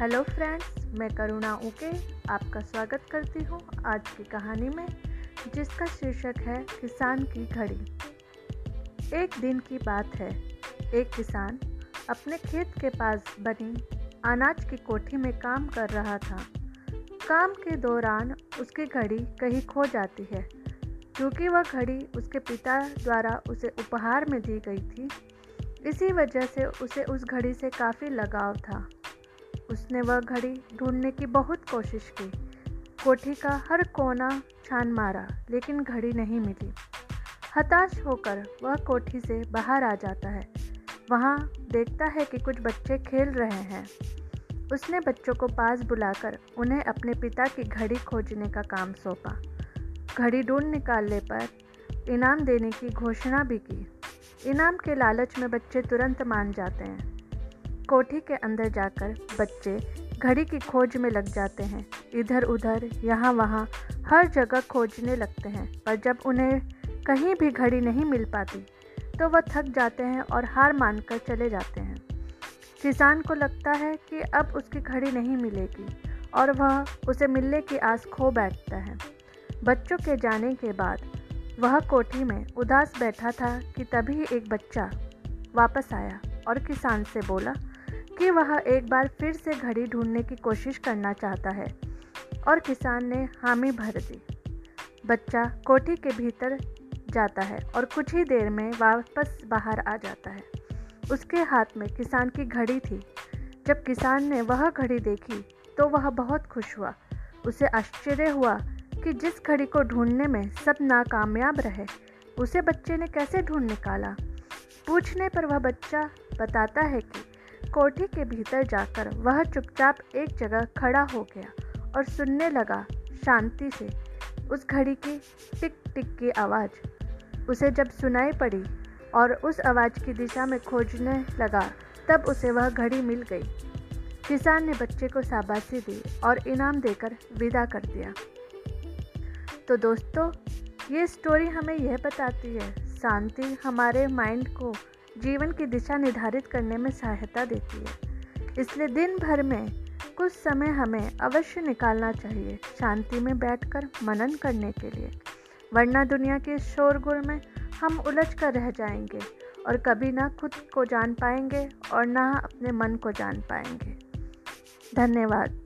Hello friends, मैं करुणा उके आपका स्वागत करती हूँ आज की कहानी में, जिसका शीर्षक है किसान की घड़ी। एक दिन की बात है, एक किसान अपने खेत के पास बनी अनाज की कोठी में काम कर रहा था। काम के दौरान उसकी घड़ी कहीं खो जाती है, क्योंकि वह घड़ी उसके पिता द्वारा उसे उपहार में दी गई थी। इसी वजह से उसे उस घड़ी से काफ़ी लगाव था। उसने वह घड़ी ढूँढने की बहुत कोशिश की। कोठी का हर कोना छान मारा, लेकिन घड़ी नहीं मिली। हताश होकर वह कोठी से बाहर आ जाता है। वहाँ देखता है कि कुछ बच्चे खेल रहे हैं। उसने बच्चों को पास बुलाकर उन्हें अपने पिता की घड़ी खोजने का काम सौंपा। घड़ी ढूंढ निकालने पर इनाम देने की घोषणा भी की। इनाम के लालच में बच्चे तुरंत मान जाते हैं। कोठी के अंदर जाकर बच्चे घड़ी की खोज में लग जाते हैं। इधर उधर, यहाँ वहाँ, हर जगह खोजने लगते हैं, पर जब उन्हें कहीं भी घड़ी नहीं मिल पाती तो वह थक जाते हैं और हार मानकर चले जाते हैं। किसान को लगता है कि अब उसकी घड़ी नहीं मिलेगी और वह उसे मिलने की आस खो बैठता है। बच्चों के जाने के बाद वह कोठी में उदास बैठा था कि तभी एक बच्चा वापस आया और किसान से बोला कि वह एक बार फिर से घड़ी ढूँढने की कोशिश करना चाहता है और किसान ने हामी भर दी। बच्चा कोठी के भीतर जाता है और कुछ ही देर में वापस बाहर आ जाता है। उसके हाथ में किसान की घड़ी थी। जब किसान ने वह घड़ी देखी तो वह बहुत खुश हुआ। उसे आश्चर्य हुआ कि जिस घड़ी को ढूँढने में सब नाकामयाब रहे, उसे बच्चे ने कैसे ढूंढ निकाला? पूछने पर वह बच्चा बताता है कि कोठी के भीतर जाकर वह चुपचाप एक जगह खड़ा हो गया और सुनने लगा शांति से उस घड़ी की टिक टिक की आवाज़। उसे जब सुनाई पड़ी और उस आवाज़ की दिशा में खोजने लगा, तब उसे वह घड़ी मिल गई। किसान ने बच्चे को शाबाशी दी और इनाम देकर विदा कर दिया। तो दोस्तों, ये स्टोरी हमें यह बताती है, शांति हमारे माइंड को जीवन की दिशा निर्धारित करने में सहायता देती है। इसलिए दिन भर में कुछ समय हमें अवश्य निकालना चाहिए शांति में बैठकर मनन करने के लिए। वरना दुनिया के शोरगुल में हम उलझ कर रह जाएँगे और कभी ना खुद को जान पाएँगे और ना अपने मन को जान पाएँगे। धन्यवाद।